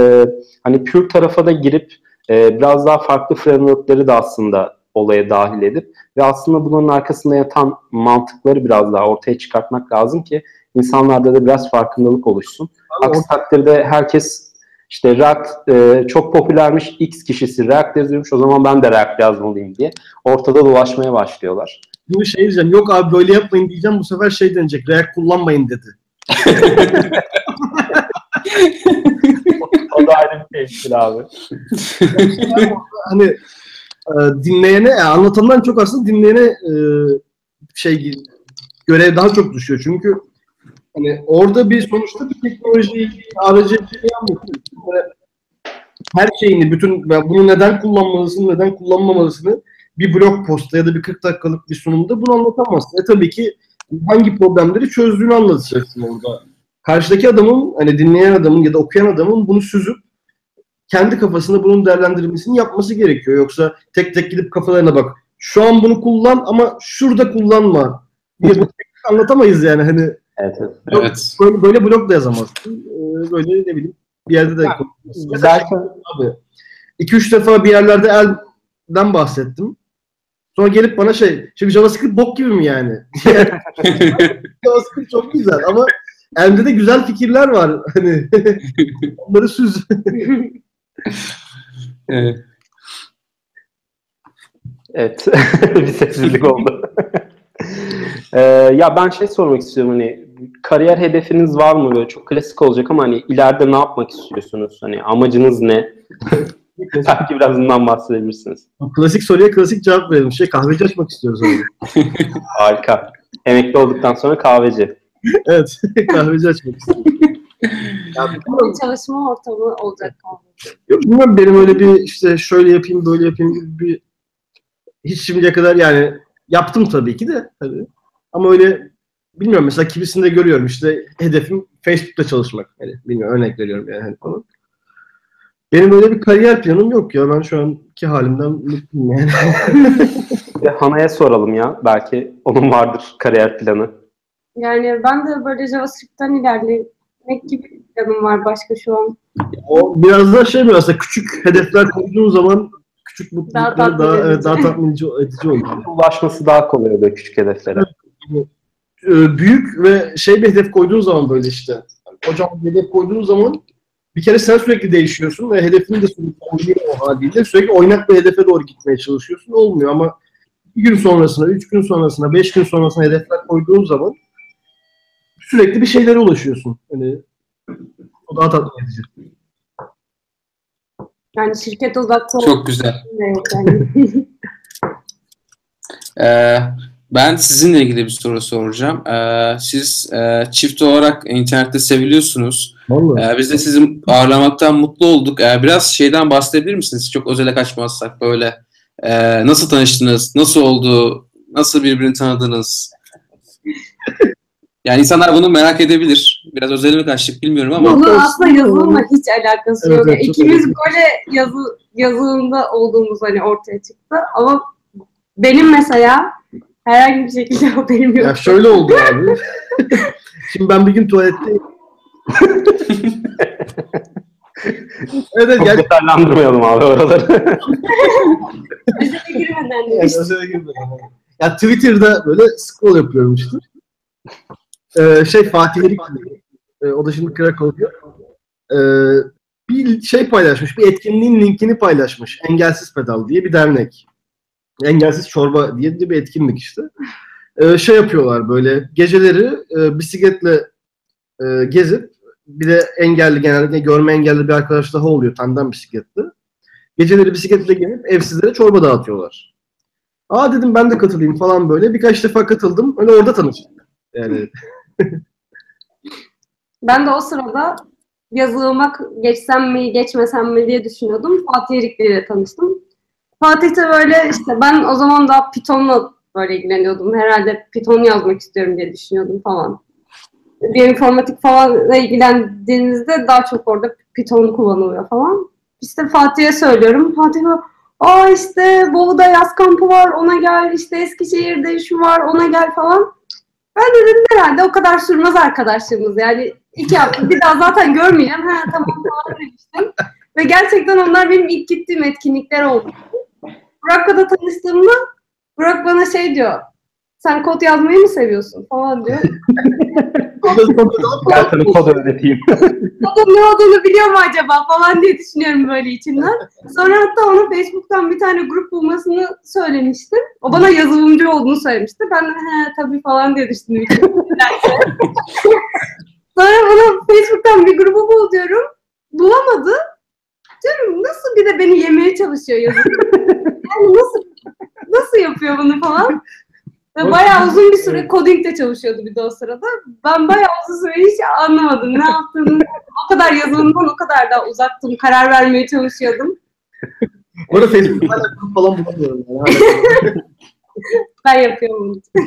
hani pure tarafa da girip e, biraz daha farklı frameworkleri de aslında olaya dahil edip ve aslında bunun arkasında yatan mantıkları biraz daha ortaya çıkartmak lazım ki insanlarda da biraz farkındalık oluşsun. Aksi takdirde herkes işte React e, çok popülermiş, X kişisi React yazıyormuş, o zaman ben de React yazmalıyım diye ortada dolaşmaya başlıyorlar.
Bunu şey diyeceğim, yok abi böyle yapmayın diyeceğim, bu sefer şey denecek, React kullanmayın dedi.
o da ayrı bir şeydir abi.
hani e, dinleyene, yani anlatandan çok aslında dinleyene e, şey görev daha çok düşüyor. Çünkü Hani orada bir sonuçta bir teknolojiyi, aracı bir şey. Her şeyini, bütün bunu neden kullanmalısın, neden kullanmamalısını bir blog posta ya da bir 40 dakikalık bir sunumda bunu anlatamazsın. E tabii ki hangi problemleri çözdüğünü anlatacaksın orada. Karşıdaki adamın, hani dinleyen adamın ya da okuyan adamın bunu süzüp kendi kafasında bunun değerlendirmesini yapması gerekiyor. Yoksa tek tek gidip kafalarına bak. Şu an bunu kullan ama şurada kullanma diye bu anlatamayız yani. Hani
Evet.
evet.
Böyle, böyle blog da yazamazsın. Ee, böyle ne bileyim bir yerde de
Zaten
abi 2-3 defa bir yerlerde elden bahsettim. Sonra gelip bana şey, şimdi JavaScript bok gibi mi yani? JavaScript çok güzel ama elde de güzel fikirler var. Hani onları süz.
evet. Evet. bir sessizlik oldu. ee, ya ben şey sormak istiyorum hani kariyer hedefiniz var mı böyle çok klasik olacak ama hani ileride ne yapmak istiyorsunuz? Hani amacınız ne? Belki biraz bundan bahsedebilirsiniz.
Klasik soruya klasik cevap verelim. Şey kahveci açmak istiyoruz abi.
Harika. Emekli olduktan sonra kahveci.
evet. kahveci açmak istiyoruz.
Yani, çalışma ortamı olacak kahveci.
Yok bilmiyorum benim öyle bir işte şöyle yapayım böyle yapayım gibi bir hiç şimdiye kadar yani yaptım tabii ki de tabii. Ama öyle bilmiyorum mesela kimisinde görüyorum işte hedefim Facebook'ta çalışmak. Yani bilmiyorum örnek veriyorum yani hani falan. Benim öyle bir kariyer planım yok ya. Ben şu anki halimden mutluyum yani.
Hana'ya soralım ya. Belki onun vardır kariyer planı.
Yani ben de böyle JavaScript'ten ilerlemek gibi bir planım var başka şu an.
O biraz da şey biraz da küçük hedefler koyduğun zaman küçük
Daha
mutluluklar
tatmin
daha, evet,
edici.
daha tatmin edici, oluyor.
Ulaşması daha kolay oluyor küçük hedeflere.
Ee, büyük ve şey bir hedef koyduğun zaman böyle işte hocam bir hedef koyduğun zaman bir kere sen sürekli değişiyorsun ve hedefini de sürekli oynuyor o haliyle. Sürekli oynak bir hedefe doğru gitmeye çalışıyorsun. Olmuyor ama bir gün sonrasına, üç gün sonrasına, beş gün sonrasına hedefler koyduğun zaman sürekli bir şeylere ulaşıyorsun. Hani o daha tatmin edici.
Yani şirket odaklı
Çok güzel.
yok yani.
Ee, ben sizinle ilgili bir soru soracağım. Ee, siz e, çift olarak internette seviliyorsunuz.
Vallahi.
Ee, biz de sizi ağırlamaktan mutlu olduk. Ee, biraz şeyden bahsedebilir misiniz? Çok özele kaçmazsak böyle. Ee, nasıl tanıştınız? Nasıl oldu? Nasıl birbirini tanıdınız? Yani insanlar bunu merak edebilir. Biraz özele mi kaçtık bilmiyorum ama
Bunun aslında yazılımla hiç alakası
Evet,
yok.
evet,
İkimiz böyle yazı, yazılımda olduğumuz hani ortaya çıktı. Ama benim mesela herhangi bir şekilde haberim yok.
Ya şöyle oldu abi. Şimdi ben bir gün tuvalette Evet, evet
Çok
gel.
detaylandırmayalım abi oraları.
Özele girmeden demiştim.
özele girmedim. Ya Twitter'da böyle scroll yapıyorum işte. Ee, şey Fatih Erik, e, o da şimdi Krakow'da. Ee, bir şey paylaşmış, bir etkinliğin linkini paylaşmış. Engelsiz Pedal diye bir dernek. Engelsiz Çorba diye bir etkinlik işte. Ee, şey yapıyorlar böyle geceleri e, bisikletle e, gezip bir de engelli genellikle görme engelli bir arkadaş daha oluyor tandem bisikletli. Geceleri bisikletle gelip evsizlere çorba dağıtıyorlar. Aa dedim ben de katılayım falan böyle. Birkaç defa katıldım. Öyle orada tanıştık. Yani
Ben de o sırada yazılıma geçsem mi geçmesem mi diye düşünüyordum. Fatih Erik'le ile tanıştım. Fatih de böyle işte ben o zaman daha Python'la böyle ilgileniyordum. Herhalde Python yazmak istiyorum diye düşünüyordum falan. Bir informatik falanla ilgilendiğinizde daha çok orada Python kullanılıyor falan. İşte Fatih'e söylüyorum. Fatih aa işte Bolu'da yaz kampı var ona gel işte Eskişehir'de şu var ona gel falan. Ben de dedim herhalde o kadar sürmez arkadaşlığımız yani iki hafta bir daha zaten görmeyeceğim. Ha tamam falan demiştim. Ve gerçekten onlar benim ilk gittiğim etkinlikler oldu. Burak'la da tanıştığımda Burak bana şey diyor. Sen kod yazmayı mı seviyorsun falan diyor.
ben sana kod öğreteyim.
Kodun ne olduğunu biliyor mu acaba falan diye düşünüyorum böyle içimden. Sonra hatta ona Facebook'tan bir tane grup bulmasını söylemiştim. O bana yazılımcı olduğunu söylemişti. Ben de he tabii falan diye düşündüm. Sonra bana Facebook'tan bir grubu bul diyorum. Bulamadı. Diyorum nasıl bir de beni yemeye çalışıyor yazılım. Yani nasıl nasıl yapıyor bunu falan. Ve bayağı uzun bir süre coding'de çalışıyordu bir de o sırada. Ben bayağı uzun süre hiç anlamadım ne yaptığını. O kadar yazılımdan o kadar da uzaktım. Karar vermeye çalışıyordum.
Bu arada Facebook'ta hala falan bulamıyorum. Yani.
Ben yapıyorum bunu.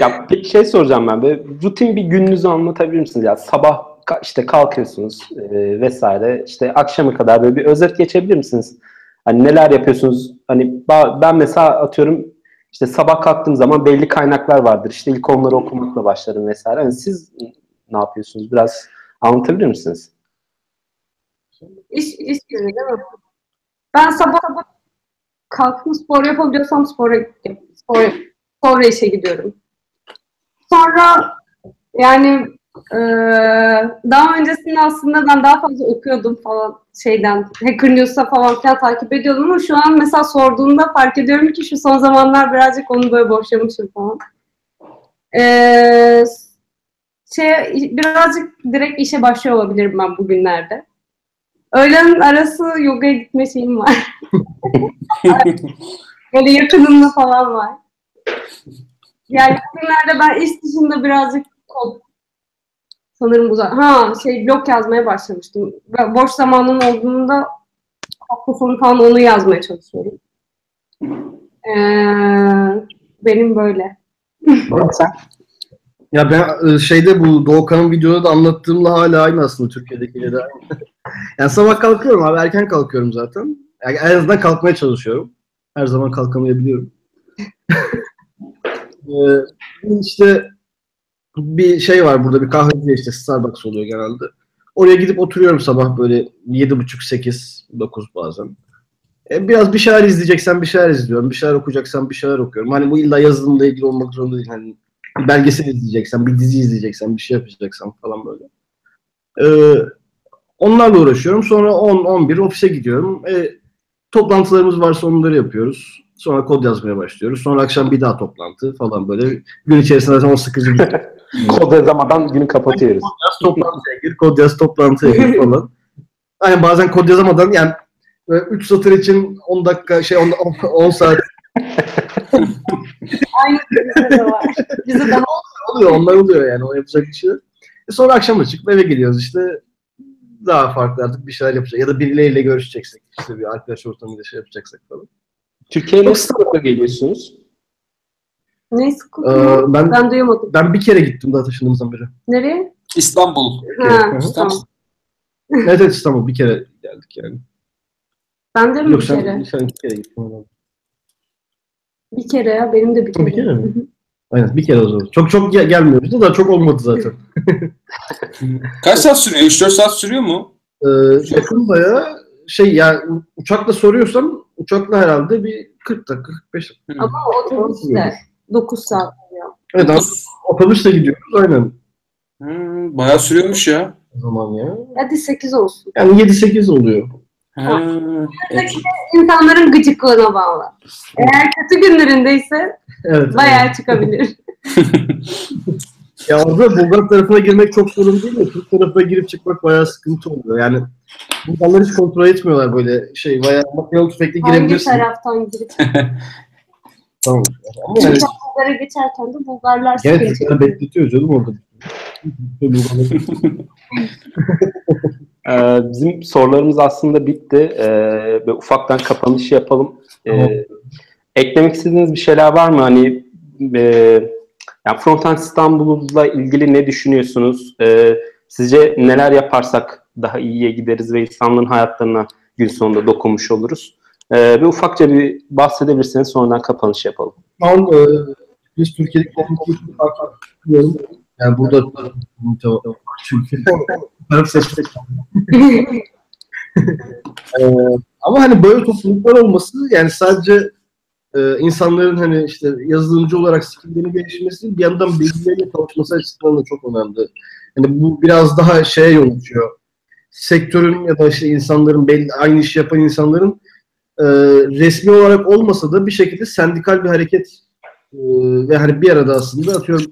Ya peki şey soracağım ben. Böyle rutin bir gününüzü anlatabilir misiniz? Ya sabah işte kalkıyorsunuz e, vesaire. İşte akşama kadar böyle bir özet geçebilir misiniz? Hani neler yapıyorsunuz? Hani ben mesela atıyorum işte sabah kalktığım zaman belli kaynaklar vardır. İşte ilk onları okumakla başlarım vesaire. Hani siz ne yapıyorsunuz? Biraz anlatabilir misiniz?
İş, iş günü değil mi? Ben sabah sabah kalkıp spor yapabiliyorsam spora spor, sonra işe gidiyorum. Sonra yani eee, daha öncesinde aslında ben daha fazla okuyordum falan şeyden. Hacker News'ta falan filan takip ediyordum ama şu an mesela sorduğunda fark ediyorum ki şu son zamanlar birazcık onu böyle boşlamışım falan. Eee şey birazcık direkt işe başlıyor olabilirim ben bugünlerde. Öğlen arası yogaya gitme şeyim var. Böyle yakınımda falan var. Yani bugünlerde ben iş dışında birazcık kod sanırım uzak. Ha şey blog yazmaya başlamıştım. Boş zamanım olduğunda hafta sonu falan onu yazmaya çalışıyorum. Ee, benim böyle.
Sen?
Ya ben e, şeyde bu Doğukan'ın videoda da anlattığımla hala aynı aslında Türkiye'dekiyle de aynı. yani sabah kalkıyorum abi erken kalkıyorum zaten. Yani en azından kalkmaya çalışıyorum. Her zaman kalkamayabiliyorum. Ee, işte bir şey var burada bir kahveci işte Starbucks oluyor genelde. Oraya gidip oturuyorum sabah böyle yedi buçuk sekiz dokuz bazen. E, biraz bir şeyler izleyeceksen bir şeyler izliyorum. Bir şeyler okuyacaksan bir şeyler okuyorum. Hani bu illa yazılımla ilgili olmak zorunda değil. Hani bir belgesel izleyeceksen, bir dizi izleyeceksen, bir şey yapacaksan falan böyle. Ee, onlarla uğraşıyorum. Sonra 10-11 ofise gidiyorum. E, toplantılarımız varsa onları yapıyoruz. Sonra kod yazmaya başlıyoruz. Sonra akşam bir daha toplantı falan böyle. Gün içerisinde zaten o sıkıcı bir
Kod yazamadan günü kapatıyoruz.
yaz toplantıya gir, kod yaz toplantıya gir falan. Hani bazen kod yazamadan yani 3 satır için 10 dakika şey 10, 10 saat
Aynı bizde de var. Bizde de var.
oluyor. Onlar oluyor yani. O yapacak bir şey. E sonra akşam çıkıp eve geliyoruz işte daha farklı artık bir şeyler yapacak. Ya da birileriyle görüşeceksek. işte bir arkadaş ortamıyla şey yapacaksak falan.
Türkiye'ye nasıl sıklıkla geliyorsunuz?
Neyse
Ee,
kokuyor.
ben
Ben duyamadım.
ben bir kere gittim daha taşındığımızdan beri.
Nereye?
İstanbul.
Ha,
Evet. Evet evet İstanbul bir kere geldik yani.
Ben de mi
Yok
bir
sen,
kere?
sen iki kere gittin.
Bir kere ya. Benim de bir kere.
Bir kere mi? Aynen bir kere o zaman. Çok çok gel- gelmiyordu da çok olmadı zaten.
Kaç saat sürüyor? 3-4 saat sürüyor mu?
Ee, yakın bayağı şey yani uçakla soruyorsam uçakla herhalde bir 40 dakika 45 dakika.
Ama otobüsle 9 saat oluyor.
Evet abi, otobüsle gidiyoruz aynen
Hmm, bayağı sürüyormuş ya.
o zaman ya.
Hadi 8 olsun.
Yani 7-8 oluyor.
Ha, evet.
İnsanların gıcıklığına bağlı. Eğer kötü günlerindeyse
Evet.
bayağı çıkabilir.
Ya orada Bulgar tarafına girmek çok sorun değil de Türk tarafına girip çıkmak bayağı sıkıntı oluyor. Yani Bulgarlar hiç kontrol etmiyorlar böyle şey bayağı makinalı tüfekle
Hangi
girebilirsin.
taraftan girip
Tamam. Ama yani
Bulgar'a geçerken de Bulgarlar
gene
sıkıntı
Türkler bekletiyor canım orada.
Ee, bizim sorularımız aslında bitti. Ee, ve ufaktan kapanışı yapalım. Ee,
Tamam.
eklemek istediğiniz bir şeyler var mı? Hani e, yani Frontend İstanbul'la ilgili ne düşünüyorsunuz? Ee, sizce neler yaparsak daha iyiye gideriz ve insanların hayatlarına gün sonunda dokunmuş oluruz? Ee, ve ufakça bir bahsedebilirseniz sonradan kapanış yapalım.
Şu an e, biz Türkiye'deki konumuz biliyorum. Yani burada çünkü taraf seçmek. Ee, ama hani böyle topluluklar olması yani sadece e, insanların hani işte yazılımcı olarak skilllerini gelişmesi değil, bir yandan birbirleriyle çalışması açısından da çok önemli. Yani bu biraz daha şeye yol açıyor. Sektörün ya da işte insanların belli aynı işi yapan insanların e, resmi olarak olmasa da bir şekilde sendikal bir hareket e, ve hani bir arada aslında atıyorum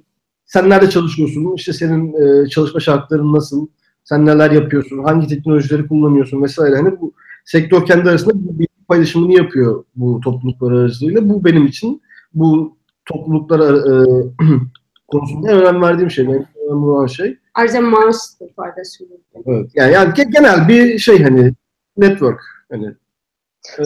sen nerede çalışıyorsun, işte senin e, çalışma şartların nasıl, sen neler yapıyorsun, hangi teknolojileri kullanıyorsun vesaire. Hani bu sektör kendi arasında bir paylaşımını yapıyor bu topluluklar aracılığıyla. Bu benim için bu topluluklar e, konusunda en önem verdiğim şey, en önemli olan şey.
Ayrıca maaş da paylaşımı.
Evet. Yani, yani ge- genel bir şey hani network hani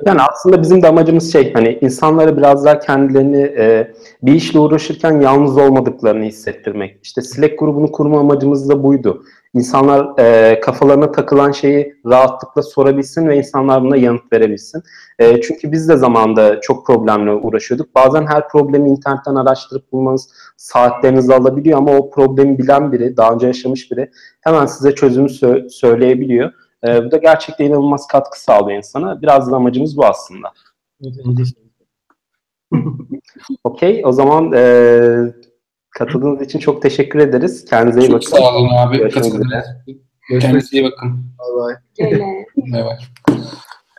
Yani aslında bizim de amacımız şey hani insanlara biraz daha kendilerini e, bir işle uğraşırken yalnız olmadıklarını hissettirmek. İşte Slack grubunu kurma amacımız da buydu. İnsanlar e, kafalarına takılan şeyi rahatlıkla sorabilsin ve insanlar buna yanıt verebilsin. E, çünkü biz de zamanda çok problemle uğraşıyorduk. Bazen her problemi internetten araştırıp bulmanız saatlerinizi alabiliyor ama o problemi bilen biri, daha önce yaşamış biri hemen size çözümü sö- söyleyebiliyor. E, bu da gerçekten inanılmaz katkı sağlıyor insana. Biraz da amacımız bu aslında. Okey, o zaman e, katıldığınız için çok teşekkür ederiz. Kendinize iyi
Çok
bakın.
sağ olun abi.
Görüşmek üzere.
Kendinize iyi bakın.
Bye bye.
Bay bay.